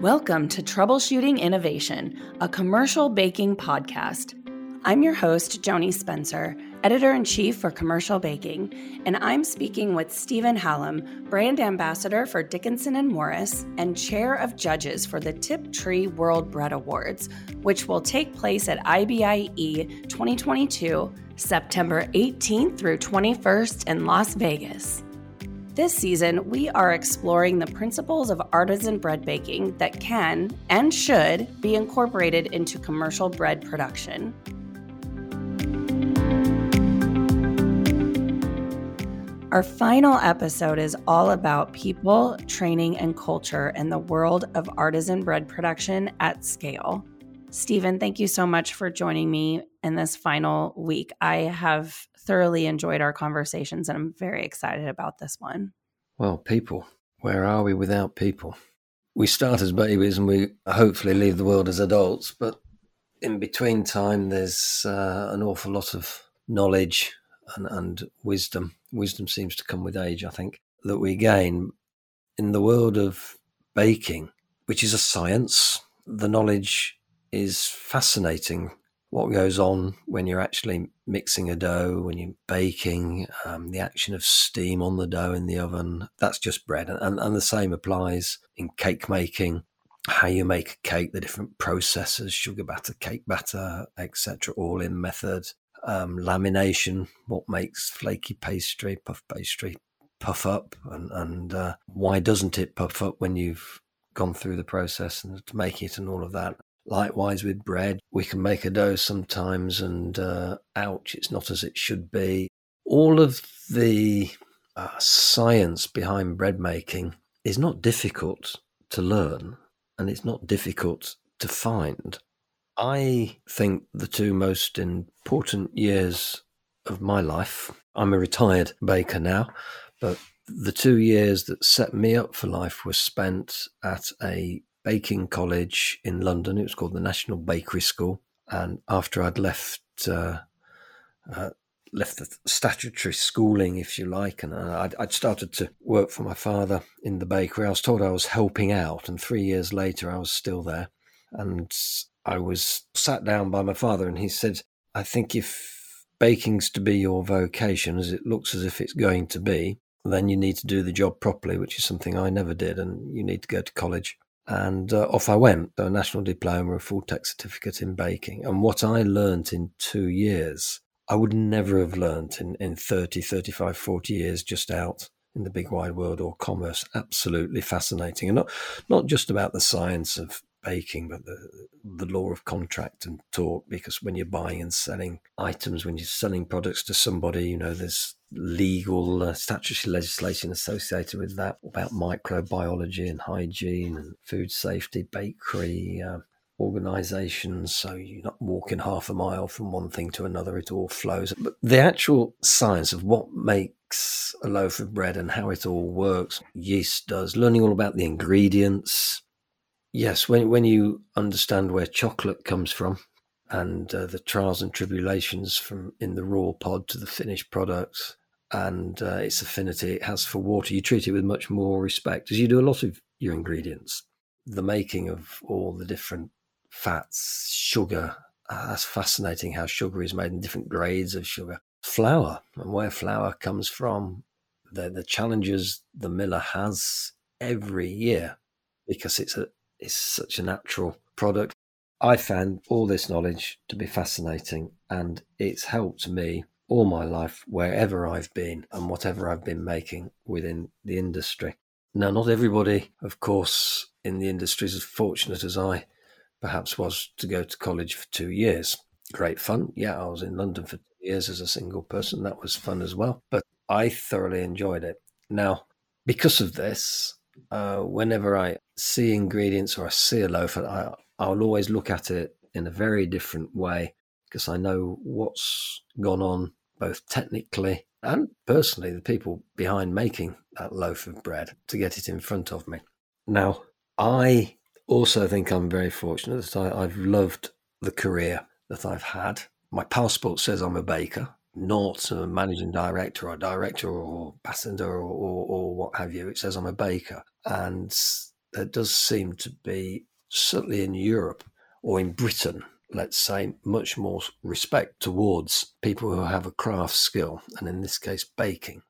Welcome to Troubleshooting Innovation, a commercial baking podcast. I'm your host, Joni Spencer, editor in chief for Commercial Baking, and I'm speaking with Stephen Hallam, brand ambassador for Dickinson and Morris and chair of judges for the Tiptree World Bread Awards, which will take place at IBIE 2022, September 18th through 21st in Las Vegas. This season, we are exploring the principles of artisan bread baking that can and should be incorporated into commercial bread production. Our final episode is all about people, training, and culture in the world of artisan bread production at scale. Stephen, thank you so much for joining me in this final week. I have thoroughly enjoyed our conversations and I'm very excited about this one. Well, people, where are we without people? We start as babies and we hopefully leave the world as adults, but in between time, there's uh, an awful lot of knowledge and, and wisdom. Wisdom seems to come with age, I think, that we gain in the world of baking, which is a science. The knowledge is fascinating what goes on when you're actually mixing a dough, when you're baking, um, the action of steam on the dough in the oven. That's just bread. And, and the same applies in cake making, how you make a cake, the different processes, sugar batter, cake batter, etc., all in method. Um, lamination, what makes flaky pastry, puff pastry, puff up, and, and uh, why doesn't it puff up when you've gone through the process and to make it and all of that. Likewise with bread, we can make a dough sometimes and uh, ouch, it's not as it should be. All of the uh, science behind bread making is not difficult to learn and it's not difficult to find. I think the two most important years of my life, I'm a retired baker now, but the two years that set me up for life were spent at a baking college in London. It was called the National Bakery School. And after I'd left, uh, uh, left the statutory schooling, if you like, and I'd, I'd, started to work for my father in the bakery. I was told I was helping out, and three years later, I was still there. And I was sat down by my father, and he said, "I think if baking's to be your vocation, as it looks as if it's going to be, then you need to do the job properly, which is something I never did, and you need to go to college." And uh, off I went, a national diploma, a full tech certificate in baking. And what I learnt in two years, I would never have learnt in, in 30, 35, 40 years just out in the big wide world or commerce. Absolutely fascinating. And not, not just about the science of baking, but the, the law of contract and tort, because when you're buying and selling items, when you're selling products to somebody, you know, there's legal uh, statutory legislation associated with that about microbiology and hygiene and food safety, bakery. Uh, organizations. So you're not walking half a mile from one thing to another. It all flows. But the actual science of what makes a loaf of bread and how it all works yeast does learning all about the ingredients. Yes when when you understand where chocolate comes from and uh, the trials and tribulations from in the raw pod to the finished product and uh, its affinity it has for water, you treat it with much more respect, as you do a lot of your ingredients. The making of all the different fats, sugar. Uh, that's fascinating how sugar is made in different grades of sugar. Flour and where flour comes from, the, the challenges the miller has every year because it's a it's such a natural product. I found all this knowledge to be fascinating and it's helped me all my life, wherever I've been and whatever I've been making within the industry. Now, not everybody, of course, in the industry is as fortunate as I perhaps was to go to college for two years. Great fun. Yeah, I was in London for years as a single person. That was fun as well. But I thoroughly enjoyed it. Now, because of this, uh, whenever I see ingredients or I see a loaf, I, I'll always look at it in a very different way because I know what's gone on both technically and personally, the people behind making that loaf of bread to get it in front of me. Now, I also think I'm very fortunate that I, have loved the career that I've had. My passport says I'm a baker, not a managing director or director or passenger or, or, or what have you. It says I'm a baker. And there does seem to be, certainly in Europe or in Britain, let's say, much more respect towards people who have a craft skill, and in this case, baking,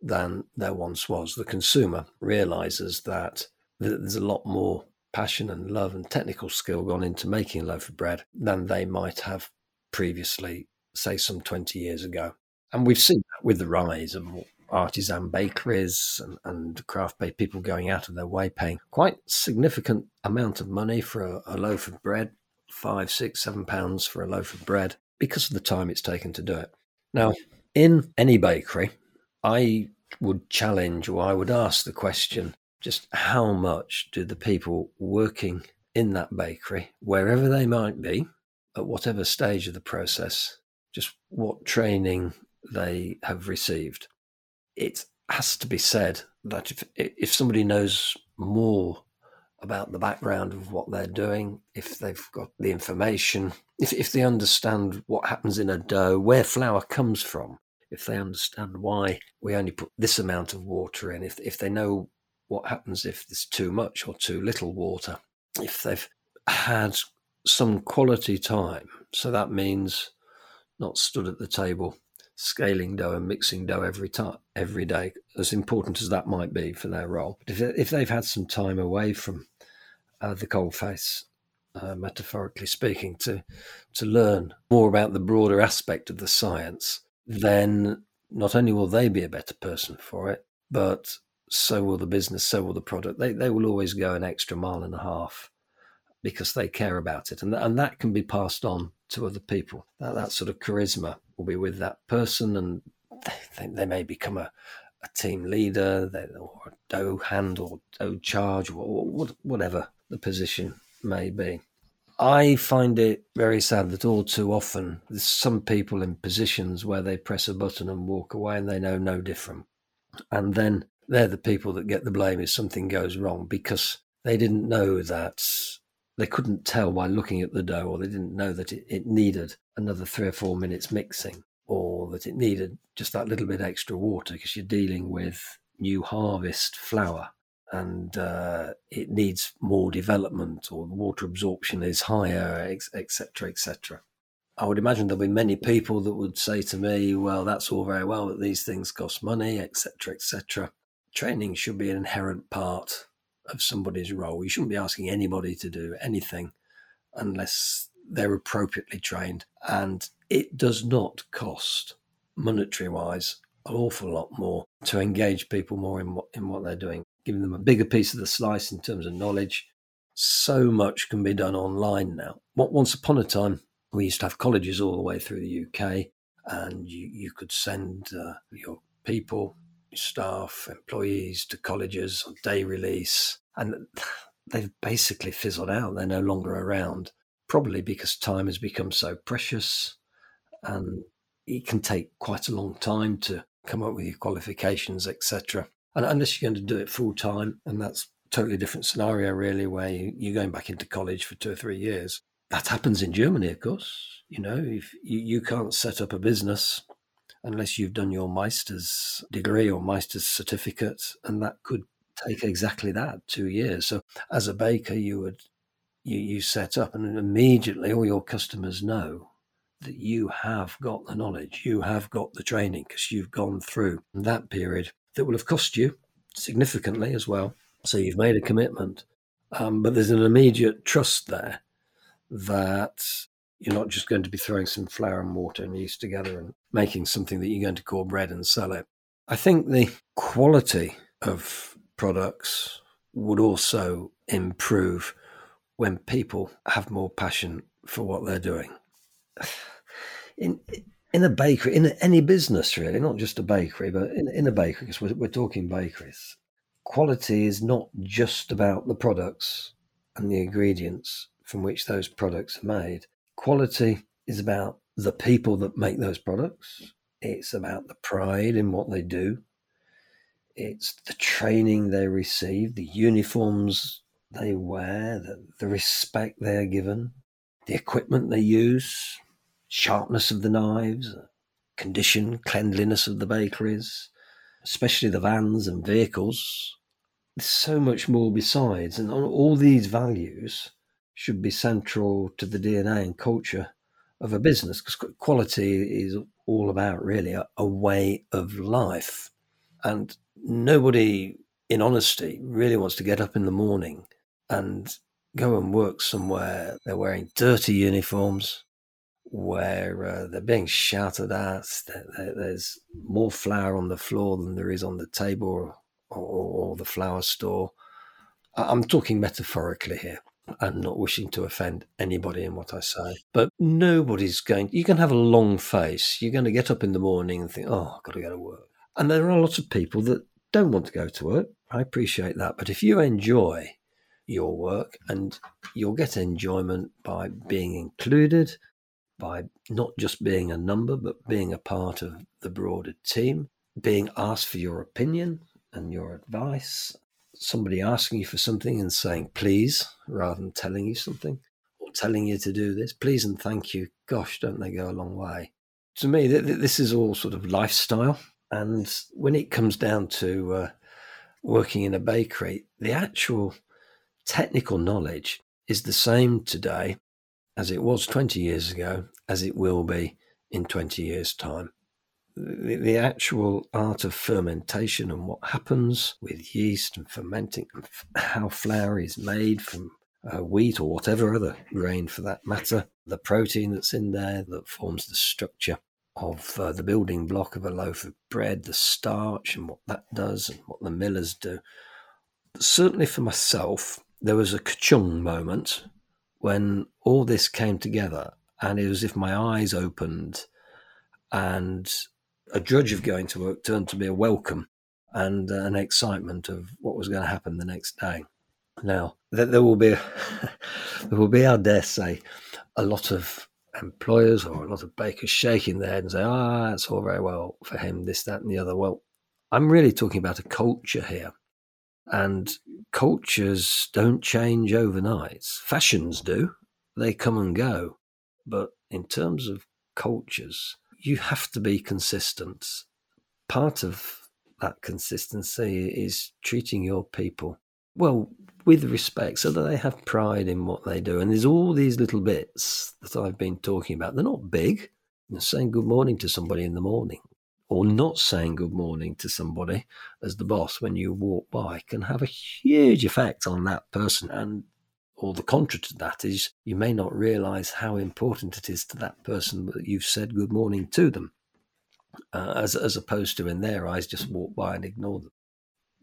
than there once was. The consumer realizes that there's a lot more passion and love and technical skill gone into making a loaf of bread than they might have previously, say, some 20 years ago. And we've seen that with the rise of artisan bakeries and, and craft baked people going out of their way, paying quite significant amount of money for a, a loaf of bread, five, six, seven pounds for a loaf of bread, because of the time it's taken to do it. Now, in any bakery, I would challenge or I would ask the question just how much do the people working in that bakery, wherever they might be, at whatever stage of the process, just what training they have received? it has to be said that if if somebody knows more about the background of what they're doing, if they've got the information, if if they understand what happens in a dough, where flour comes from, if they understand why we only put this amount of water in, if if they know what happens if there's too much or too little water, if they've had some quality time, so that means not stood at the table scaling dough and mixing dough every time, every day, as important as that might be for their role. But if, if they've had some time away from uh, the coalface, uh, metaphorically speaking, to to learn more about the broader aspect of the science, then not only will they be a better person for it, but so will the business, so will the product. They they will always go an extra mile and a half because they care about it, and and that can be passed on to other people. That that sort of charisma will be with that person, and they, they may become a, a team leader, or a dough hand, or dough charge, or whatever the position may be. I find it very sad that all too often there's some people in positions where they press a button and walk away and they know no different. And then they're the people that get the blame if something goes wrong because they didn't know that they couldn't tell by looking at the dough, or they didn't know that it, it needed another three or four minutes mixing, or that it needed just that little bit extra water because you're dealing with new harvest flour and uh, it needs more development, or the water absorption is higher, etc., etc. I would imagine there'll be many people that would say to me, "Well, that's all very well, but these things cost money, etc., etc." Training should be an inherent part of somebody's role. You shouldn't be asking anybody to do anything unless they're appropriately trained. And it does not cost, monetary wise, an awful lot more to engage people more in what, in what they're doing, giving them a bigger piece of the slice in terms of knowledge. So much can be done online now. What Once upon a time, we used to have colleges all the way through the UK, and you, you could send uh, your people staff, employees to colleges on day release, and they've basically fizzled out. They're no longer around, probably because time has become so precious and it can take quite a long time to come up with your qualifications, etc. And unless you're going to do it full time, and that's a totally different scenario, really, where you're going back into college for two or three years. That happens in Germany, of course. You know, if you, you can't set up a business unless you've done your Meister's degree or Meister's certificate, and that could take exactly that two years. So as a baker, you would you you set up, and immediately all your customers know that you have got the knowledge, you have got the training because you've gone through that period that will have cost you significantly as well. So you've made a commitment, um, but there's an immediate trust there that you're not just going to be throwing some flour and water and yeast together and making something that you're going to call bread and sell it. I think the quality of products would also improve when people have more passion for what they're doing. In in a bakery, in any business really, not just a bakery, but in, in a bakery, because we're, we're talking bakeries, quality is not just about the products and the ingredients from which those products are made. Quality is about the people that make those products. It's about the pride in what they do. It's the training they receive, the uniforms they wear, the, the respect they are given, the equipment they use, sharpness of the knives, condition, cleanliness of the bakeries, especially the vans and vehicles there's so much more besides. And all these values should be central to the DNA and culture of a business because quality is all about really a, a way of life. And nobody, in honesty, really wants to get up in the morning and go and work somewhere. They're wearing dirty uniforms, where uh, they're being shouted at. There's more flour on the floor than there is on the table or, or, or the flour store. I'm talking metaphorically here. I'm not wishing to offend anybody in what I say, but nobody's going. You can have a long face. You're going to get up in the morning and think, "Oh, I've got to go to work." And there are lots of people that don't want to go to work. I appreciate that, but if you enjoy your work and you'll get enjoyment by being included, by not just being a number, but being a part of the broader team, being asked for your opinion and your advice, somebody asking you for something and saying please rather than telling you something or telling you to do this, please and thank you. Gosh, don't they go a long way? To me, this is all sort of lifestyle. And when it comes down to uh, working in a bakery, the actual technical knowledge is the same today as it was 20 years ago, as it will be in 20 years' time. The, the, actual art of fermentation and what happens with yeast and fermenting, and how flour is made from uh, wheat or whatever other grain for that matter, the protein that's in there that forms the structure of uh, the building block of a loaf of bread, the starch and what that does and what the millers do. Certainly for myself, there was a kachung moment when all this came together and it was as if my eyes opened and a drudge of going to work turned to be a welcome and uh, an excitement of what was going to happen the next day. Now, there will be, there will be, I dare say, a lot of employers or a lot of bakers shaking their head and say, ah, it's all very well for him, this, that, and the other. Well, I'm really talking about a culture here. And cultures don't change overnight. Fashions do, they come and go. But in terms of cultures, you have to be consistent. Part of that consistency is treating your people well with respect so that they have pride in what they do. And there's all these little bits that I've been talking about. They're not big. You know, saying good morning to somebody in the morning or not saying good morning to somebody as the boss when you walk by can have a huge effect on that person. And or the contrary to that is you may not realize how important it is to that person that you've said good morning to them, uh, as, as opposed to in their eyes just walk by and ignore them.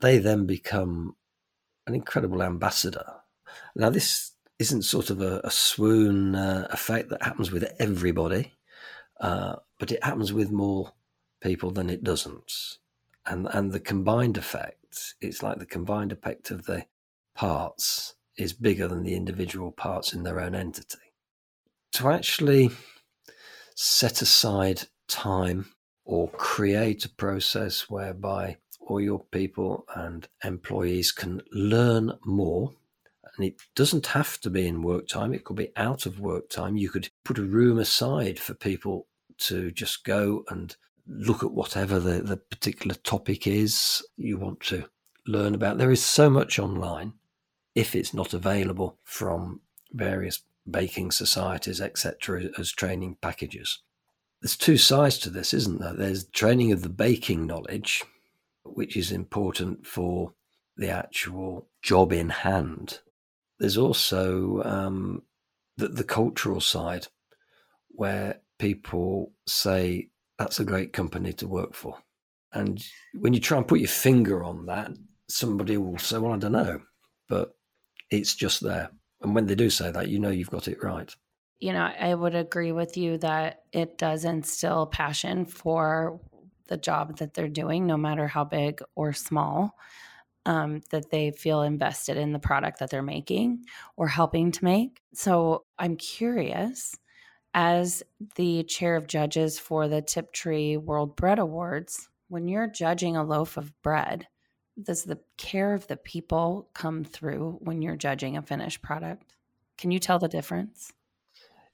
They then become an incredible ambassador. Now, this isn't sort of a, a swoon uh, effect that happens with everybody, uh, but it happens with more people than it doesn't. And and the combined effect, it's like the combined effect of the parts is bigger than the individual parts in their own entity. To actually set aside time or create a process whereby all your people and employees can learn more. And it doesn't have to be in work time, it could be out of work time. You could put a room aside for people to just go and look at whatever the, the particular topic is you want to learn about. There is so much online if it's not available from various baking societies, etc., as training packages. There's two sides to this, isn't there? There's training of the baking knowledge, which is important for the actual job in hand. There's also um, the, the cultural side, where people say that's a great company to work for. And when you try and put your finger on that, somebody will say, Well, I don't know. But it's just there. And when they do say that, you know you've got it right. You know, I would agree with you that it does instill passion for the job that they're doing, no matter how big or small, um, that they feel invested in the product that they're making or helping to make. So I'm curious as the chair of judges for the Tiptree World Bread Awards, when you're judging a loaf of bread, does the care of the people come through when you're judging a finished product? Can you tell the difference?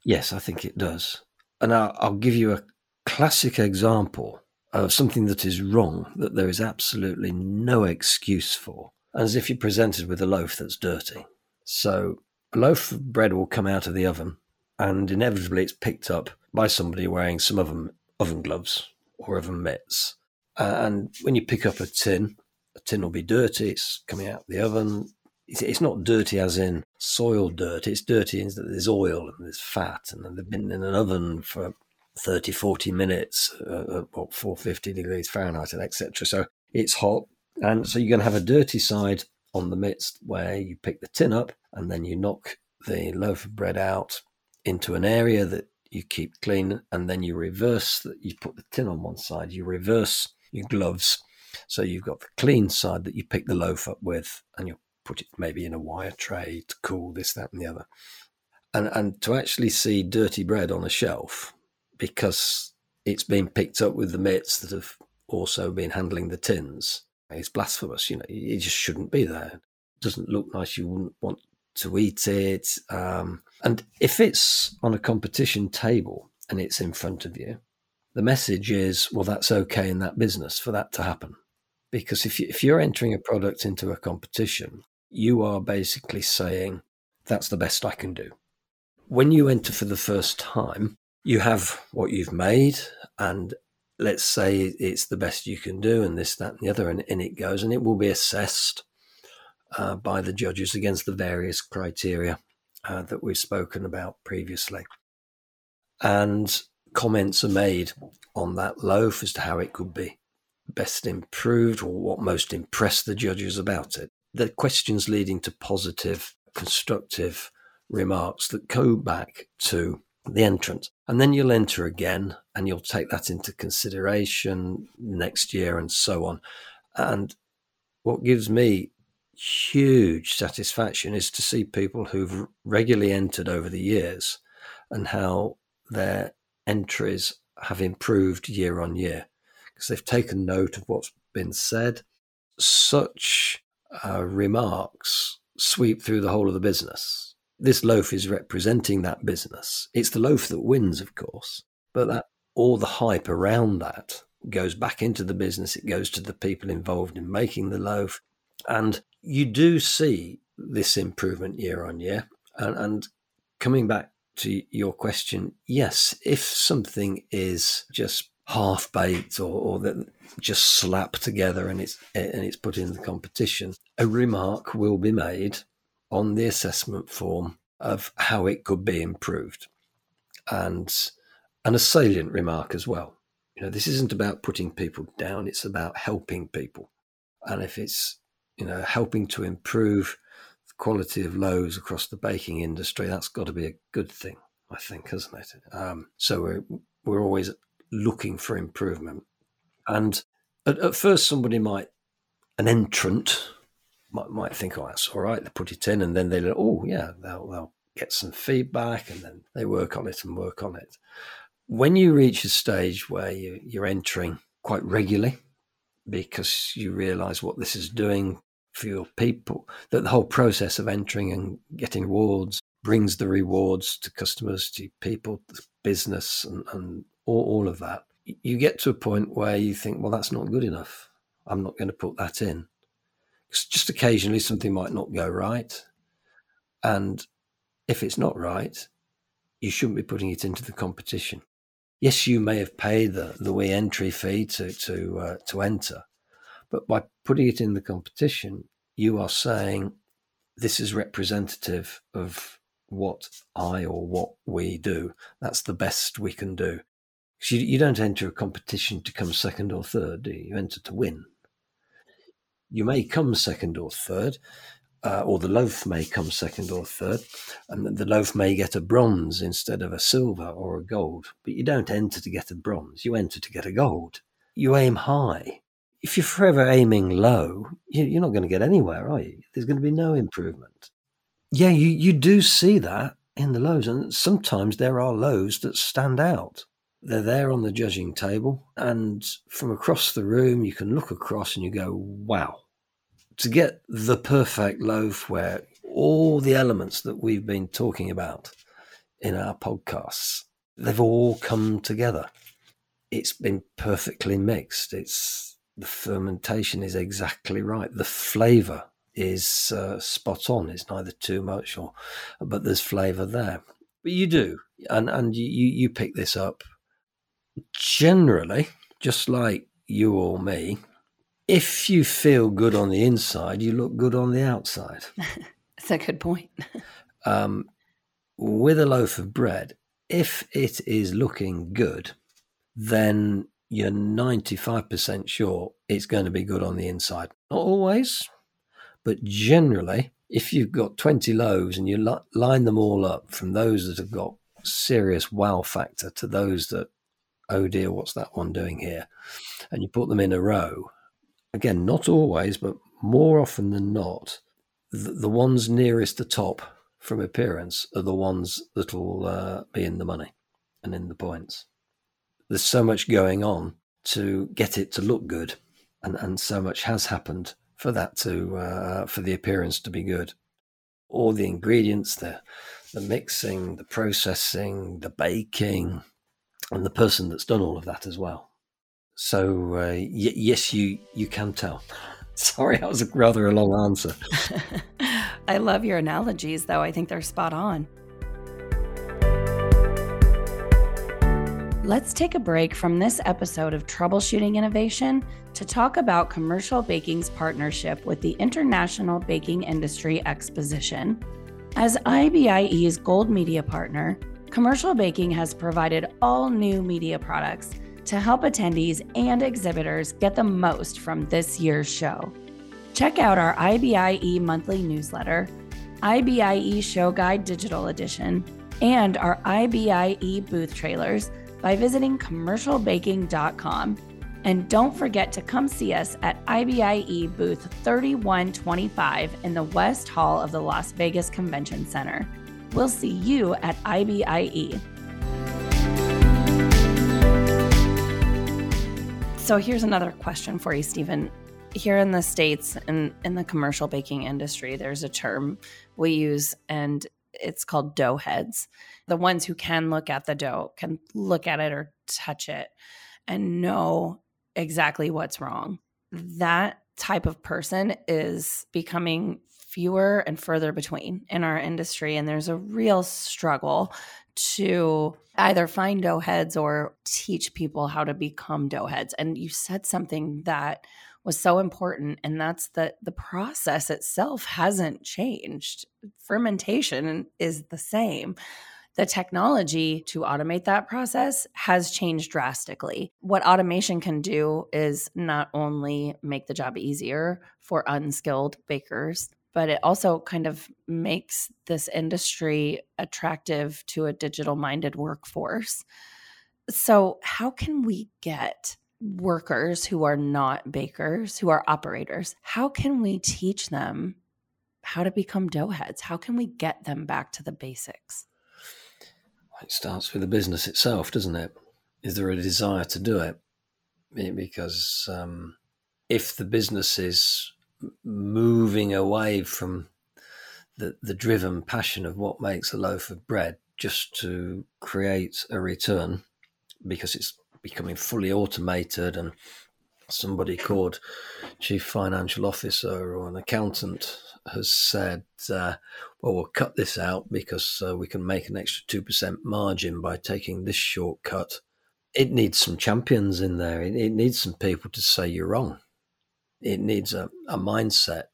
Yes, I think it does. And I'll, I'll give you a classic example of something that is wrong, that there is absolutely no excuse for. as if you're presented with a loaf that's dirty. So a loaf of bread will come out of the oven, and inevitably it's picked up by somebody wearing some oven, oven gloves or oven mitts. Uh, and when you pick up a tin, a tin will be dirty, it's coming out of the oven. It's, it's not dirty as in soil dirt, it's dirty in that there's oil and there's fat, and they've been in an oven for 30, 40 minutes uh, at what, 450 degrees Fahrenheit, and etc. So it's hot. And so you're going to have a dirty side on the midst where you pick the tin up and then you knock the loaf of bread out into an area that you keep clean and then you reverse that you put the tin on one side you reverse your gloves. So you've got the clean side that you pick the loaf up with and you put it maybe in a wire tray to cool this that and the other. And and to actually see dirty bread on a shelf because it's been picked up with the mitts that have also been handling the tins is blasphemous you know it just shouldn't be there. It doesn't look nice you wouldn't want to eat it. Um, and if it's on a competition table and it's in front of you, the message is, well, that's okay in that business for that to happen. Because if, you, if you're entering a product into a competition, you are basically saying, that's the best I can do. When you enter for the first time, you have what you've made, and let's say it's the best you can do, and this, that, and the other, and it goes, and it will be assessed uh, by the judges against the various criteria uh, that we've spoken about previously. And comments are made on that loaf as to how it could be best improved or what most impressed the judges about it. The questions leading to positive, constructive remarks that go back to the entrant. And then you'll enter again and you'll take that into consideration next year and so on. And what gives me huge satisfaction is to see people who've regularly entered over the years and how their entries have improved year on year because they've taken note of what's been said. Such uh, remarks sweep through the whole of the business. This loaf is representing that business. It's the loaf that wins, of course, but that all the hype around that goes back into the business. It goes to the people involved in making the loaf. And you do see this improvement year on year. And, and coming back to your question, yes, if something is just half baked or, or that just slapped together and it's and it's put in the competition, a remark will be made on the assessment form of how it could be improved, and and a salient remark as well. You know, this isn't about putting people down; it's about helping people. And if it's you know, helping to improve the quality of loaves across the baking industry, that's got to be a good thing, I think, hasn't it? Um, so we're, we're always looking for improvement. And at, at, first, somebody might, an entrant might, might think, oh, that's all right, they put it in, and then they, oh, yeah, they'll, they'll get some feedback, and then they work on it and work on it. When you reach a stage where you, you're entering quite regularly, because you realize what this is doing for your people, that the whole process of entering and getting rewards brings the rewards to customers, to people, to business, and, and all, all of that. You get to a point where you think, well, that's not good enough. I'm not going to put that in. Just occasionally something might not go right. And if it's not right, you shouldn't be putting it into the competition. Yes, you may have paid the, the entry fee to to uh, to enter, but by putting it in the competition, you are saying this is representative of what I or what we do. That's the best we can do. You, you, don't enter a competition to come second or third, do you? You enter to win. You may come second or third, uh, or the loaf may come second or third, and the loaf may get a bronze instead of a silver or a gold. But you don't enter to get a bronze, you enter to get a gold. You aim high if you're forever aiming low, you're not going to get anywhere, are you? There's going to be no improvement. Yeah, you, you do see that in the lows, and sometimes there are lows that stand out. They're there on the judging table, and from across the room, you can look across and you go, wow. To get the perfect loaf where all the elements that we've been talking about in our podcasts, they've all come together. It's been perfectly mixed. It's the fermentation is exactly right. The flavor is uh, spot on. It's neither too much or, but there's flavour there. But you do, and and you you pick this up. Generally, just like you or me, if you feel good on the inside, you look good on the outside. That's a good point. um, with a loaf of bread, if it is looking good, then you're 95% sure it's going to be good on the inside. Not always, but generally, if you've got 20 loaves and you li- line them all up from those that have got serious wow factor to those that, oh dear, what's that one doing here? And you put them in a row, again, not always, but more often than not, the, the ones nearest the top from appearance are the ones that'll uh, be in the money and in the points. There's so much going on to get it to look good, and, and so much has happened for that to uh, for the appearance to be good. All the ingredients, the the mixing, the processing, the baking, and the person that's done all of that as well. So uh, y- yes, you you can tell. Sorry, that was a rather a long answer. I love your analogies, though. I think they're spot on. Let's take a break from this episode of Troubleshooting Innovation to talk about Commercial Baking's partnership with the International Baking Industry Exposition. As IBIE's Gold Media Partner, Commercial Baking has provided all new media products to help attendees and exhibitors get the most from this year's show. Check out our IBIE monthly newsletter, IBIE Show Guide Digital Edition, and our IBIE booth trailers by visiting commercialbaking.com. And don't forget to come see us at IBIE booth 3125 in the West Hall of the Las Vegas Convention Center. We'll see you at IBIE. So here's another question for you, Stephen. Here in the States, in, in the commercial baking industry, there's a term we use, and it's called dough heads. The ones who can look at the dough can look at it or touch it and know exactly what's wrong. That type of person is becoming fewer and further between in our industry. And there's a real struggle to either find dough heads or teach people how to become dough heads. And you said something that was so important and that's that the process itself hasn't changed fermentation is the same the technology to automate that process has changed drastically. What automation can do is not only make the job easier for unskilled bakers, but it also kind of makes this industry attractive to a digital minded workforce. So, how can we get workers who are not bakers, who are operators, how can we teach them how to become dough heads? How can we get them back to the basics? It starts with the business itself, doesn't it? Is there a desire to do it? Because um, if the business is moving away from the, the driven passion of what makes a loaf of bread just to create a return because it's becoming fully automated and somebody called chief financial officer or an accountant has said, uh, well, we'll cut this out because uh, we can make an extra 2% margin by taking this shortcut. It needs some champions in there. It, it needs some people to say you're wrong. It needs a, a mindset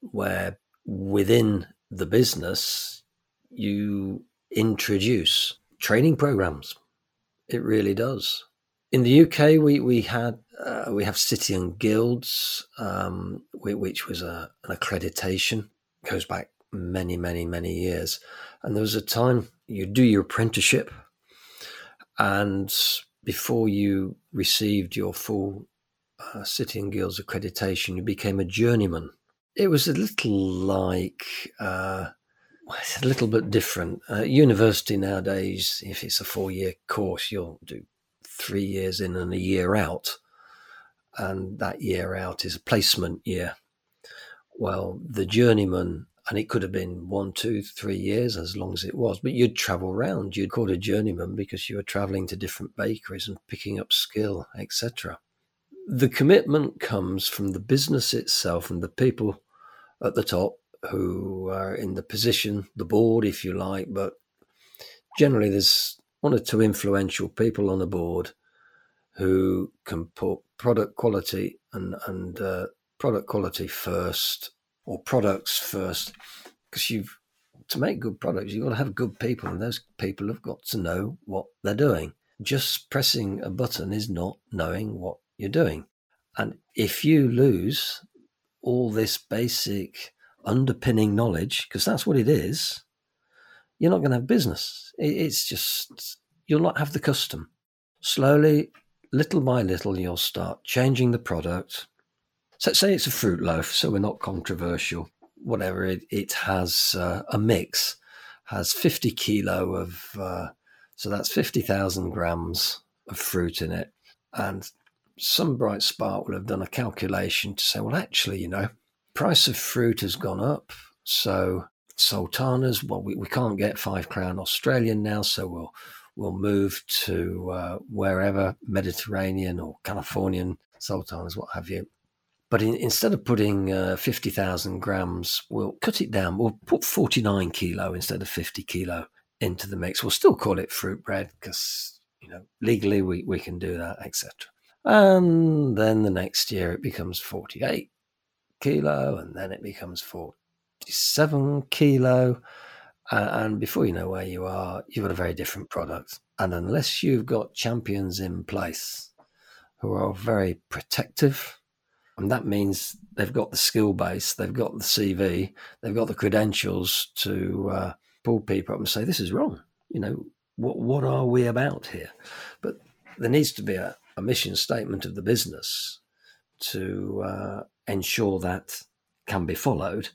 where within the business, you introduce training programs. It really does in the UK, we we had uh, we have City and Guilds, um, which was a, an accreditation goes back many many many years, and there was a time you do your apprenticeship, and before you received your full uh, City and Guilds accreditation, you became a journeyman. It was a little like. Uh, a little bit different. Uh, university nowadays, if it's a four year course, you'll do three years in and a year out. And that year out is a placement year. Well, the journeyman, and it could have been one, two, three years, as long as it was, but you'd travel around. You'd call a journeyman because you were traveling to different bakeries and picking up skill, etc. The commitment comes from the business itself and the people at the top who are in the position, the board, if you like, but generally there's one or two influential people on the board who can put product quality and and uh, product quality first or products first. Because you've to make good products you've got to have good people and those people have got to know what they're doing. Just pressing a button is not knowing what you're doing. And if you lose all this basic underpinning knowledge because that's what it is you're not going to have business it's just you'll not have the custom slowly little by little, you'll start changing the product. So, say it's a fruit loaf, so we're not controversial. Whatever it, it has uh, a mix, has 50 kilo of, uh, so that's 50,000 grams of fruit in it. And some bright spark will have done a calculation to say, well, actually, you know, price of fruit has gone up. So sultanas, well, we, we can't get five crown Australian now, so we'll we'll move to uh, wherever Mediterranean or Californian sultanas, what have you. But in, instead of putting uh, 50,000 grams, we'll cut it down. We'll put 49 kilo instead of 50 kilo into the mix. We'll still call it fruit bread because, you know, legally we, we can do that, etc. And then the next year it becomes 48 kilo and then it becomes 47 kilo uh, and before you know where you are, you've got a very different product. And unless you've got champions in place who are very protective, and that means they've got the skill base, they've got the CV, they've got the credentials to uh, pull people up and say, this is wrong. You know, what, what are we about here? But there needs to be a, a mission statement of the business to uh, ensure that can be followed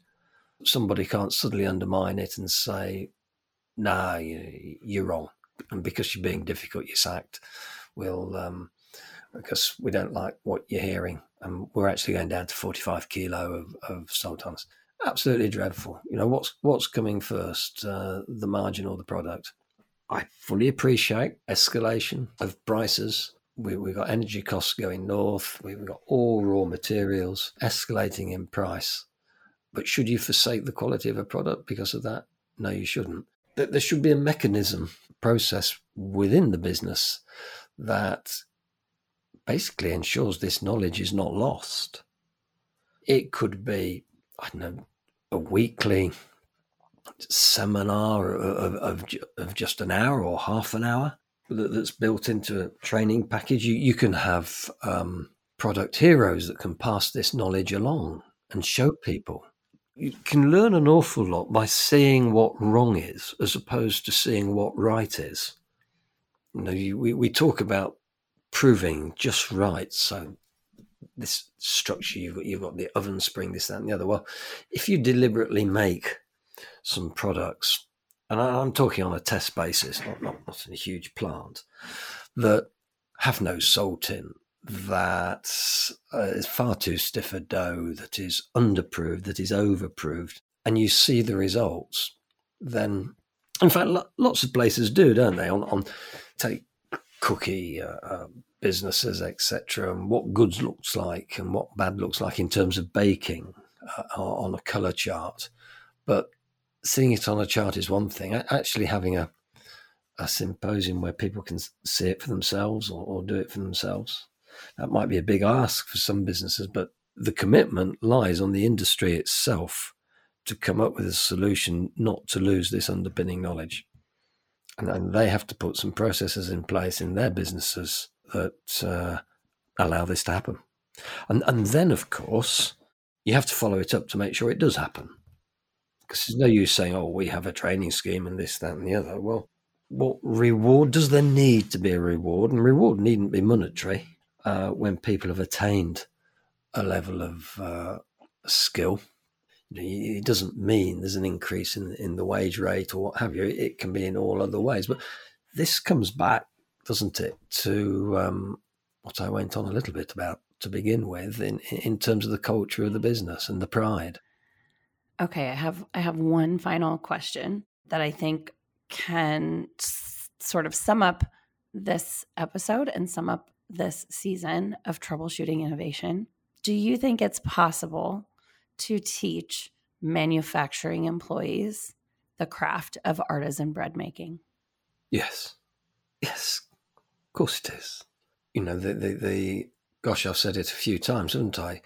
somebody can't suddenly undermine it and say, "Nah, you, are wrong," and because you're being difficult, you're sacked. We'll um, because we don't like what you're hearing, and we're actually going down to 45 kilo of, of sultans. Absolutely dreadful. You know what's what's coming first, uh, the margin or the product? I fully appreciate escalation of prices. We, have got energy costs going north. We've got all raw materials escalating in price. But should you forsake the quality of a product because of that? No, you shouldn't. There should be a mechanism, process within the business that basically ensures this knowledge is not lost. It could be, I don't know, a weekly seminar of, of, of just an hour or half an hour that's built into a training package. You, you can have um, product heroes that can pass this knowledge along and show people you can learn an awful lot by seeing what wrong is as opposed to seeing what right is. You know, you, we, we talk about proving just right. So this structure, you've got, you've got the oven spring, this, that, and the other. Well, if you deliberately make some products, and I'm talking on a test basis, not, not, not in a huge plant, that have no salt in, that uh, is far too stiff a dough, that is underproved, that is overproved, and you see the results, then, in fact, lo- lots of places do, don't they? On, on take cookie uh, uh, businesses, etc., and what goods looks like and what bad looks like in terms of baking uh, on a color chart, but seeing it on a chart is one thing. Actually, having a a symposium where people can see it for themselves or, or do it for themselves that might be a big ask for some businesses, but the commitment lies on the industry itself to come up with a solution not to lose this underpinning knowledge. And, and they have to put some processes in place in their businesses that uh, allow this to happen. And, and then, of course, you have to follow it up to make sure it does happen. Because there's no use saying, oh, we have a training scheme and this, that, and the other. Well, what reward does there need to be a reward? And reward needn't be monetary uh, when people have attained a level of uh, skill. it doesn't mean there's an increase in, in the wage rate or what have you. It can be in all other ways. But this comes back, doesn't it, to um, what I went on a little bit about to begin with in, in terms of the culture of the business and the pride. Okay, I have I have one final question that I think can s- sort of sum up this episode and sum up this season of troubleshooting innovation, do you think it's possible to teach manufacturing employees the craft of artisan bread making. Yes. Yes. Of course it is. You know, the, the, the gosh, I've said it a few times, haven't I?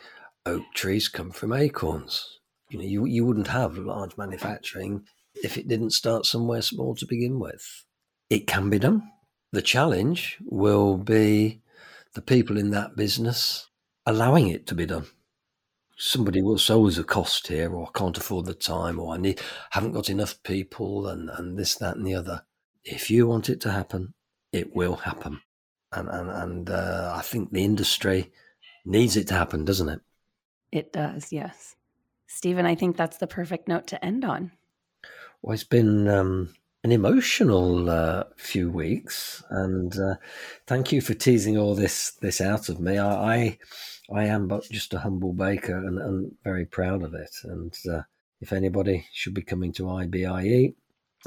Oak trees come from acorns. You know, you, you wouldn't have large manufacturing if it didn't start somewhere small to begin with. It can be done. The challenge will be the people in that business allowing it to be done. Somebody will say, oh, there's a cost here, or I can't afford the time, or I need haven't got enough people, and, and this, that, and the other. If you want it to happen, it will happen. And and, and uh, I think the industry needs it to happen, doesn't it? It does, yes. Stephen, I think that's the perfect note to end on. Well, it's been um, an emotional uh, few weeks, and uh, thank you for teasing all this this out of me. I I, I am but just a humble baker, and, and very proud of it. And uh, if anybody should be coming to IBIE,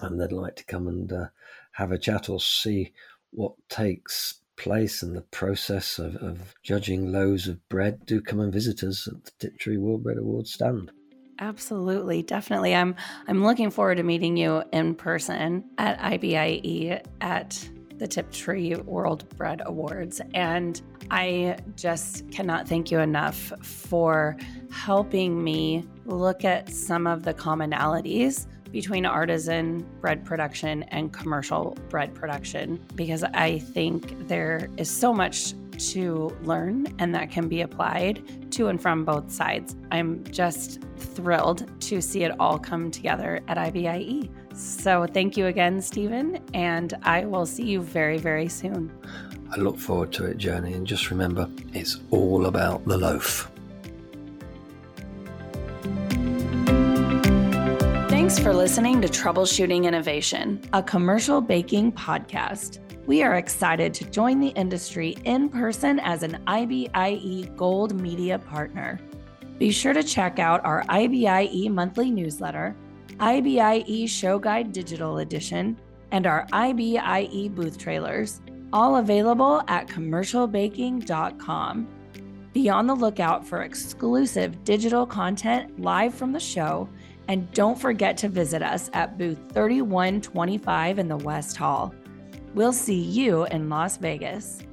and they'd like to come and uh, have a chat or see what takes place and the process of, of judging loaves of bread, do come and visit us at the Tiptree World Bread Awards stand. Absolutely, definitely. I'm I'm looking forward to meeting you in person at IBIE at the Tiptree World Bread Awards. And I just cannot thank you enough for helping me look at some of the commonalities between artisan bread production and commercial bread production because I think there is so much to learn and that can be applied to and from both sides. I'm just thrilled to see it all come together at IBIE. So thank you again, Stephen, and I will see you very, very soon. I look forward to it, Joanie, and just remember it's all about the loaf. Thanks for listening to Troubleshooting Innovation, a commercial baking podcast. We are excited to join the industry in person as an IBIE Gold Media partner. Be sure to check out our IBIE monthly newsletter, IBIE Show Guide Digital Edition, and our IBIE booth trailers, all available at commercialbaking.com. Be on the lookout for exclusive digital content live from the show, and don't forget to visit us at booth 3125 in the West Hall. We'll see you in Las Vegas.